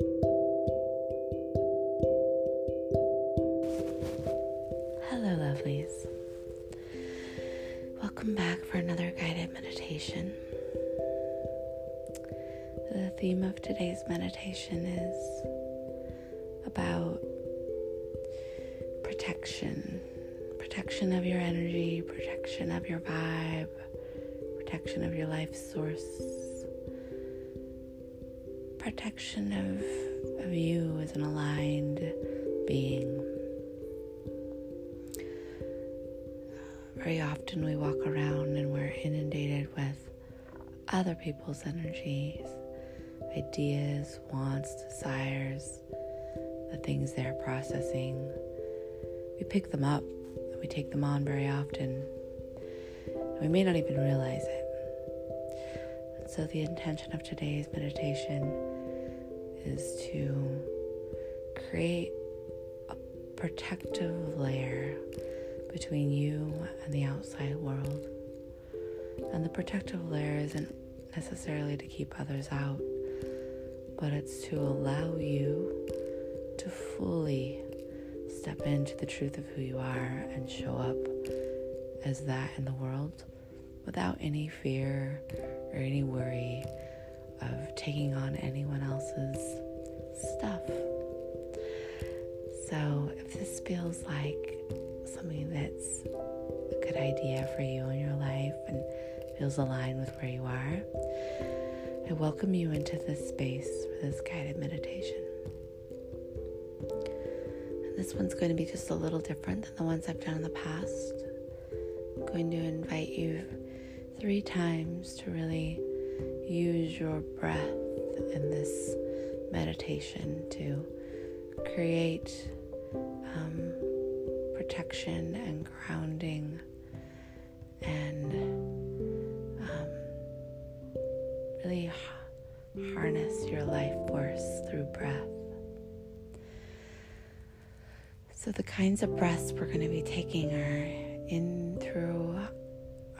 Hello, lovelies. Welcome back for another guided meditation. The theme of today's meditation is about protection protection of your energy, protection of your vibe, protection of your life source, protection of, of you as an aligned being. Very often we walk around and we're inundated with other people's energies, ideas, wants, desires, the things they're processing. We pick them up and we take them on very often. We may not even realize it. So, the intention of today's meditation is to create a protective layer between you and the outside world. And the protective layer isn't necessarily to keep others out, but it's to allow you to fully step into the truth of who you are and show up as that in the world without any fear or any worry of taking on anyone else's stuff. So, if this feels like something that's a good idea for you in your life and feels aligned with where you are, I welcome you into this space for this guided meditation. This one's going to be just a little different than the ones I've done in the past. I'm going to invite you three times to really use your breath in this meditation to create um, protection and grounding and um, really harness your life force through breath. So, the kinds of breaths we're going to be taking are in through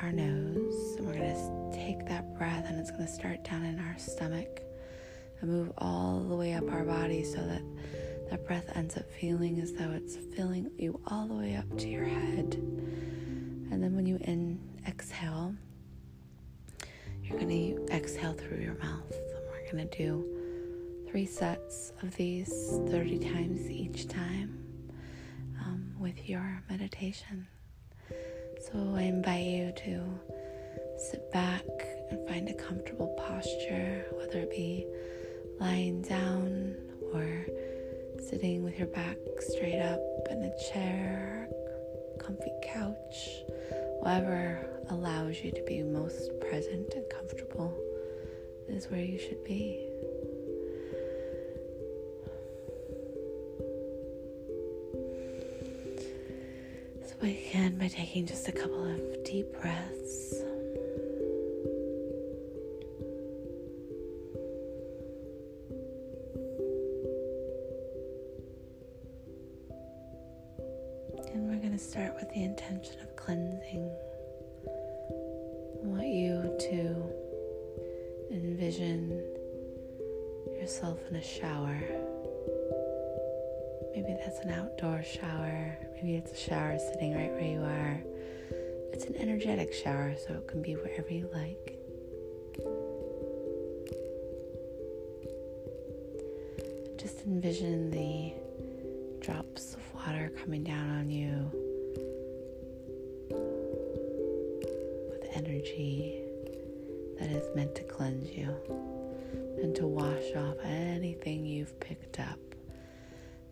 our nose, and we're going to take that breath and it's going to start down in our stomach and move all the way up our body so that that breath ends up feeling as though it's filling you all the way up to your head. And then when you in exhale, you're going to exhale through your mouth. And we're going to do three sets of these 30 times each time um, with your meditation. So I invite you to sit back and find a comfortable posture, whether it be lying down or sitting with your back straight up in a chair, comfy couch, whatever allows you to be most present and comfortable is where you should be. Begin by taking just a couple of deep breaths. And we're going to start with the intention of cleansing. I want you to envision yourself in a shower. Maybe that's an outdoor shower. Maybe it's a shower sitting right where you are. It's an energetic shower, so it can be wherever you like. Just envision the drops of water coming down on you with energy that is meant to cleanse you and to wash off anything you've picked up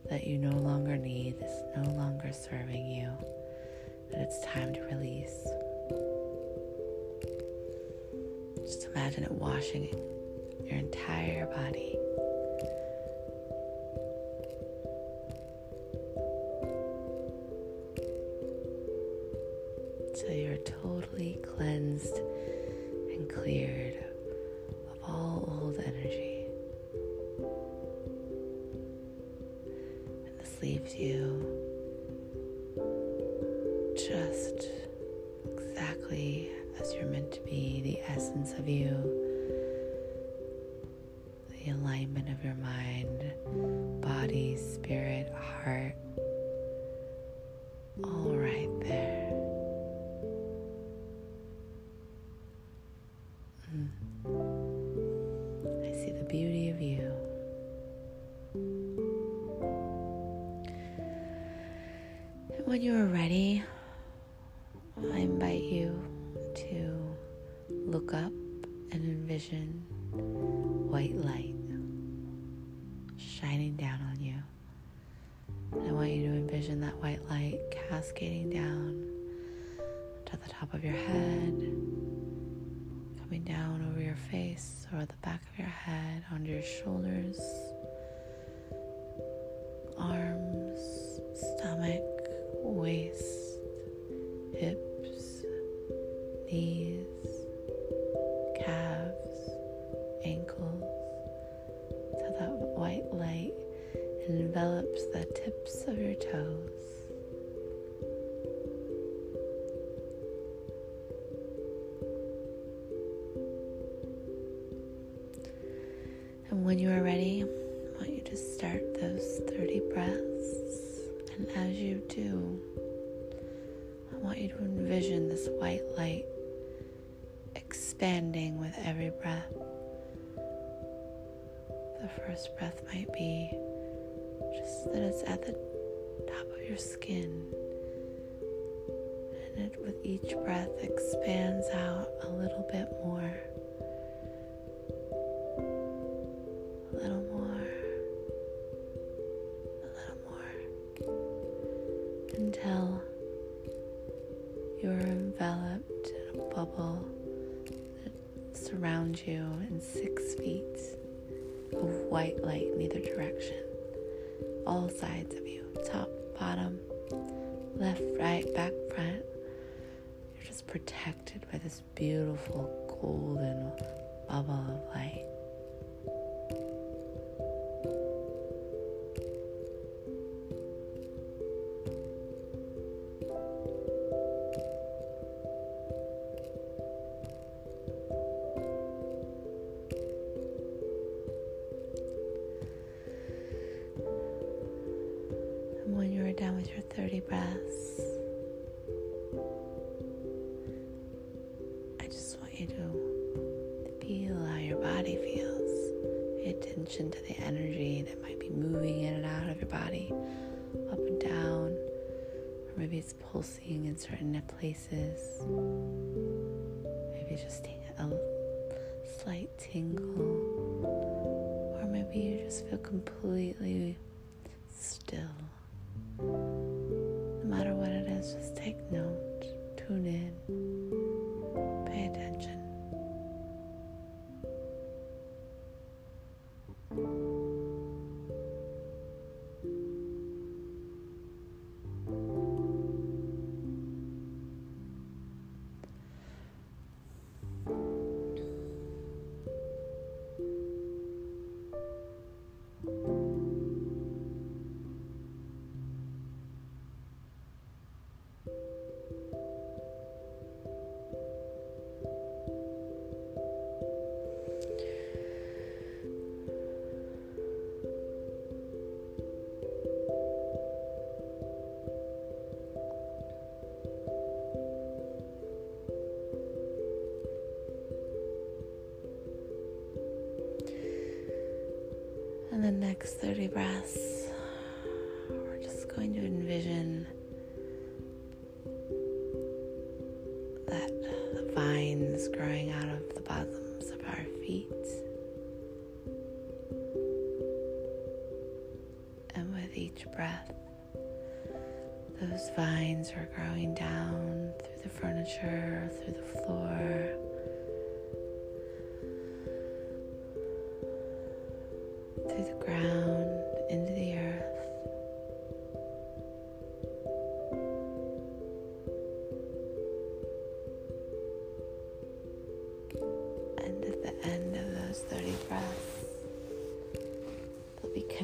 that you no longer need, is no longer serving you, that it's time to release. Just imagine it washing your entire body. So you're totally cleansed and cleared of your head, coming down over your face or the back of your head, onto your shoulders, And when you are ready, I want you to start those 30 breaths. And as you do, I want you to envision this white light expanding with every breath. The first breath might be just that it's at the top of your skin. And it, with each breath, expands out a little bit more. Little more. A little more. Until you're enveloped in a bubble that surrounds you in six feet of white light in either direction all sides of you top, bottom, left, right, back, front. You're just protected by this beautiful golden bubble of light. It's pulsing in certain places. Maybe just a slight tingle, or maybe you just feel completely next 30 breaths, we're just going to envision that the vines growing out of the bottoms of our feet. And with each breath, those vines are growing down through the furniture, through the floor.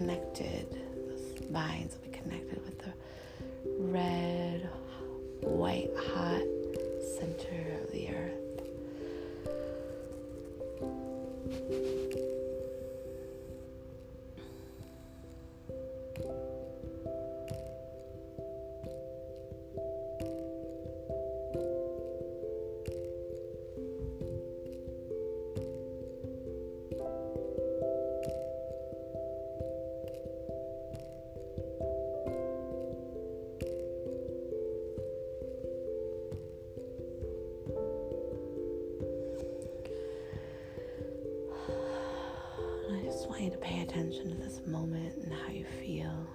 Connected, those vines moment and how you feel.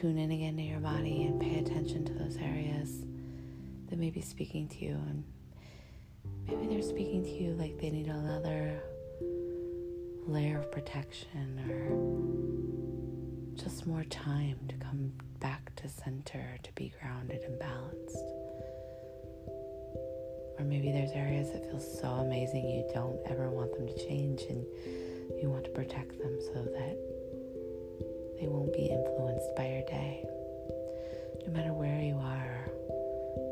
Tune in again to your body and pay attention to those areas that may be speaking to you. And maybe they're speaking to you like they need another layer of protection or just more time to come back to center, to be grounded and balanced. Or maybe there's areas that feel so amazing you don't ever want them to change and you want to protect them so that they won't be influenced by your day. No matter where you are,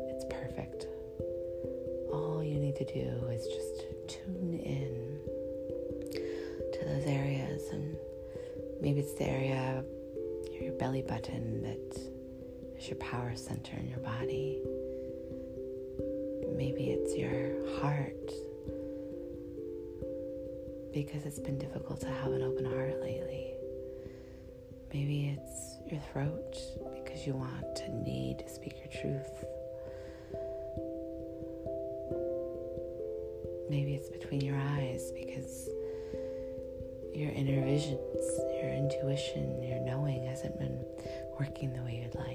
it's perfect. All you need to do is just tune in to those areas and maybe it's the area your belly button that is your power center in your body. Maybe it's your heart because it's been difficult to have an open heart lately. Maybe it's your throat because you want to need to speak your truth. Maybe it's between your eyes because your inner visions, your intuition, your knowing hasn't been working the way you'd like.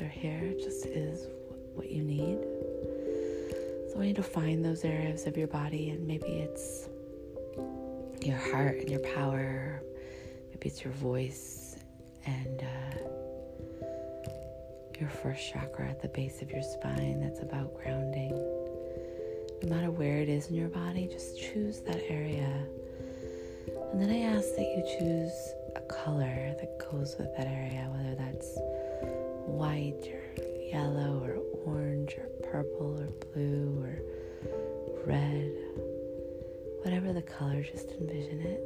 Answer here, just is what you need. So I need to find those areas of your body, and maybe it's your heart and your power, maybe it's your voice and uh, your first chakra at the base of your spine that's about grounding. No matter where it is in your body, just choose that area. And then I ask that you choose a color that goes with that area, whether that's white or yellow or orange or purple or blue or red. Whatever the color, just envision it.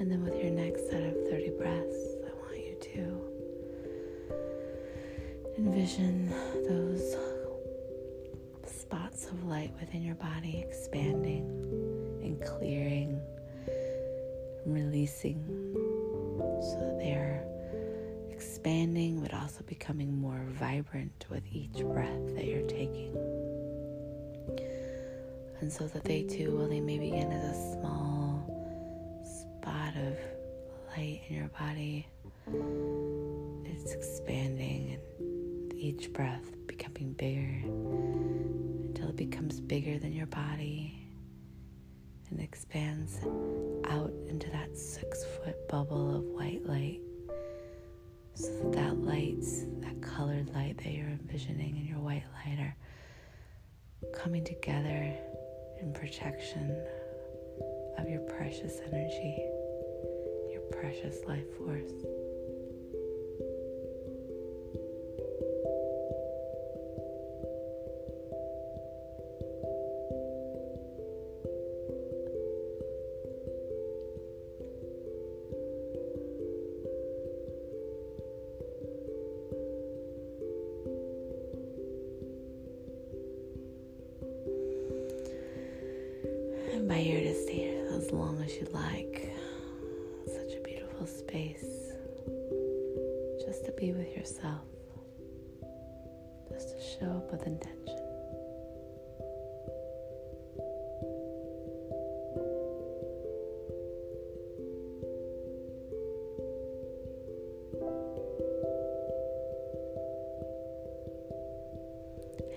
And then with your next set of 30 breaths, I want you to envision those spots of light within your body expanding and clearing, releasing so they're expanding but also becoming more vibrant with each breath that you're taking. And so that they too, well, they may begin as a small spot of light in your body. It's expanding and with each breath becoming bigger until it becomes bigger than your body and expands out into that six foot bubble of white light. So that, that light, that colored light that you're envisioning and your white light are coming together in protection of your precious energy, your precious life force. As you like. Such a beautiful space just to be with yourself, just to show up with intention.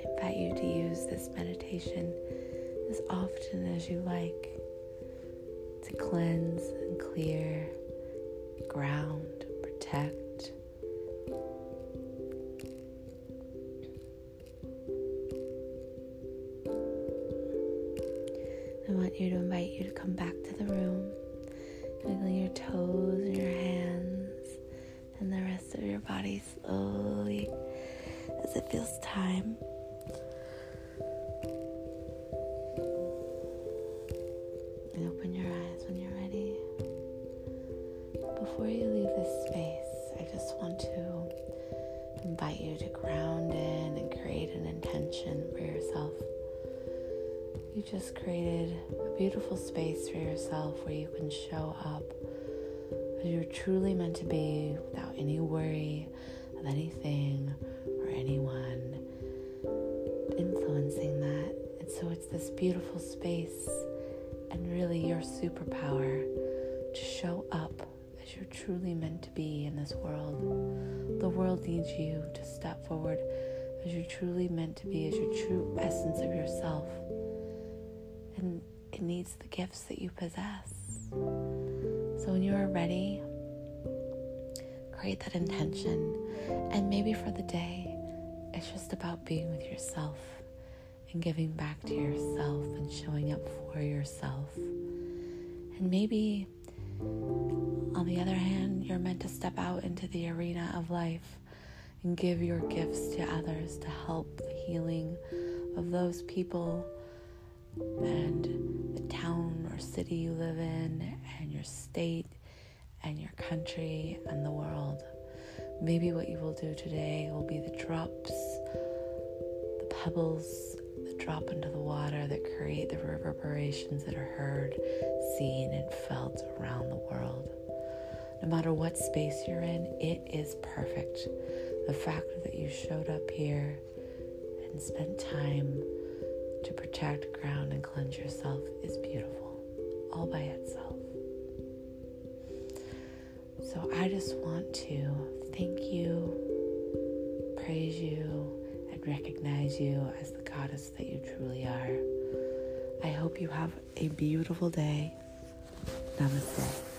I invite you to use this meditation as often as you like cleanse and clear, ground, protect. I want you to invite you to come back to the room, wiggle your toes and your hands and the rest of your body slowly as it feels time. You just created a beautiful space for yourself where you can show up as you're truly meant to be without any worry of anything or anyone influencing that. And so it's this beautiful space and really your superpower to show up as you're truly meant to be in this world. The world needs you to step forward as you're truly meant to be, as your true essence of yourself it needs the gifts that you possess. So when you are ready, create that intention. And maybe for the day, it's just about being with yourself and giving back to yourself and showing up for yourself. And maybe, on the other hand, you're meant to step out into the arena of life and give your gifts to others to help the healing of those people and town or city you live in, and your state, and your country, and the world. Maybe what you will do today will be the drops, the pebbles that drop into the water that create the reverberations that are heard, seen, and felt around the world. No matter what space you're in, it is perfect. The fact that you showed up here and spent time to protect, ground, and cleanse yourself is beautiful, all by itself. So I just want to thank you, praise you, and recognize you as the goddess that you truly are. I hope you have a beautiful day. Namaste.